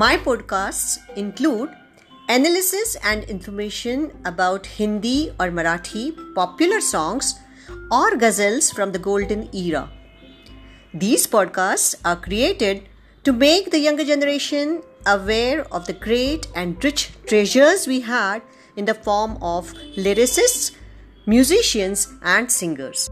My podcasts include analysis and information about Hindi or Marathi popular songs or ghazals from the golden era. These podcasts are created to make the younger generation aware of the great and rich treasures we had in the form of lyricists, musicians, and singers.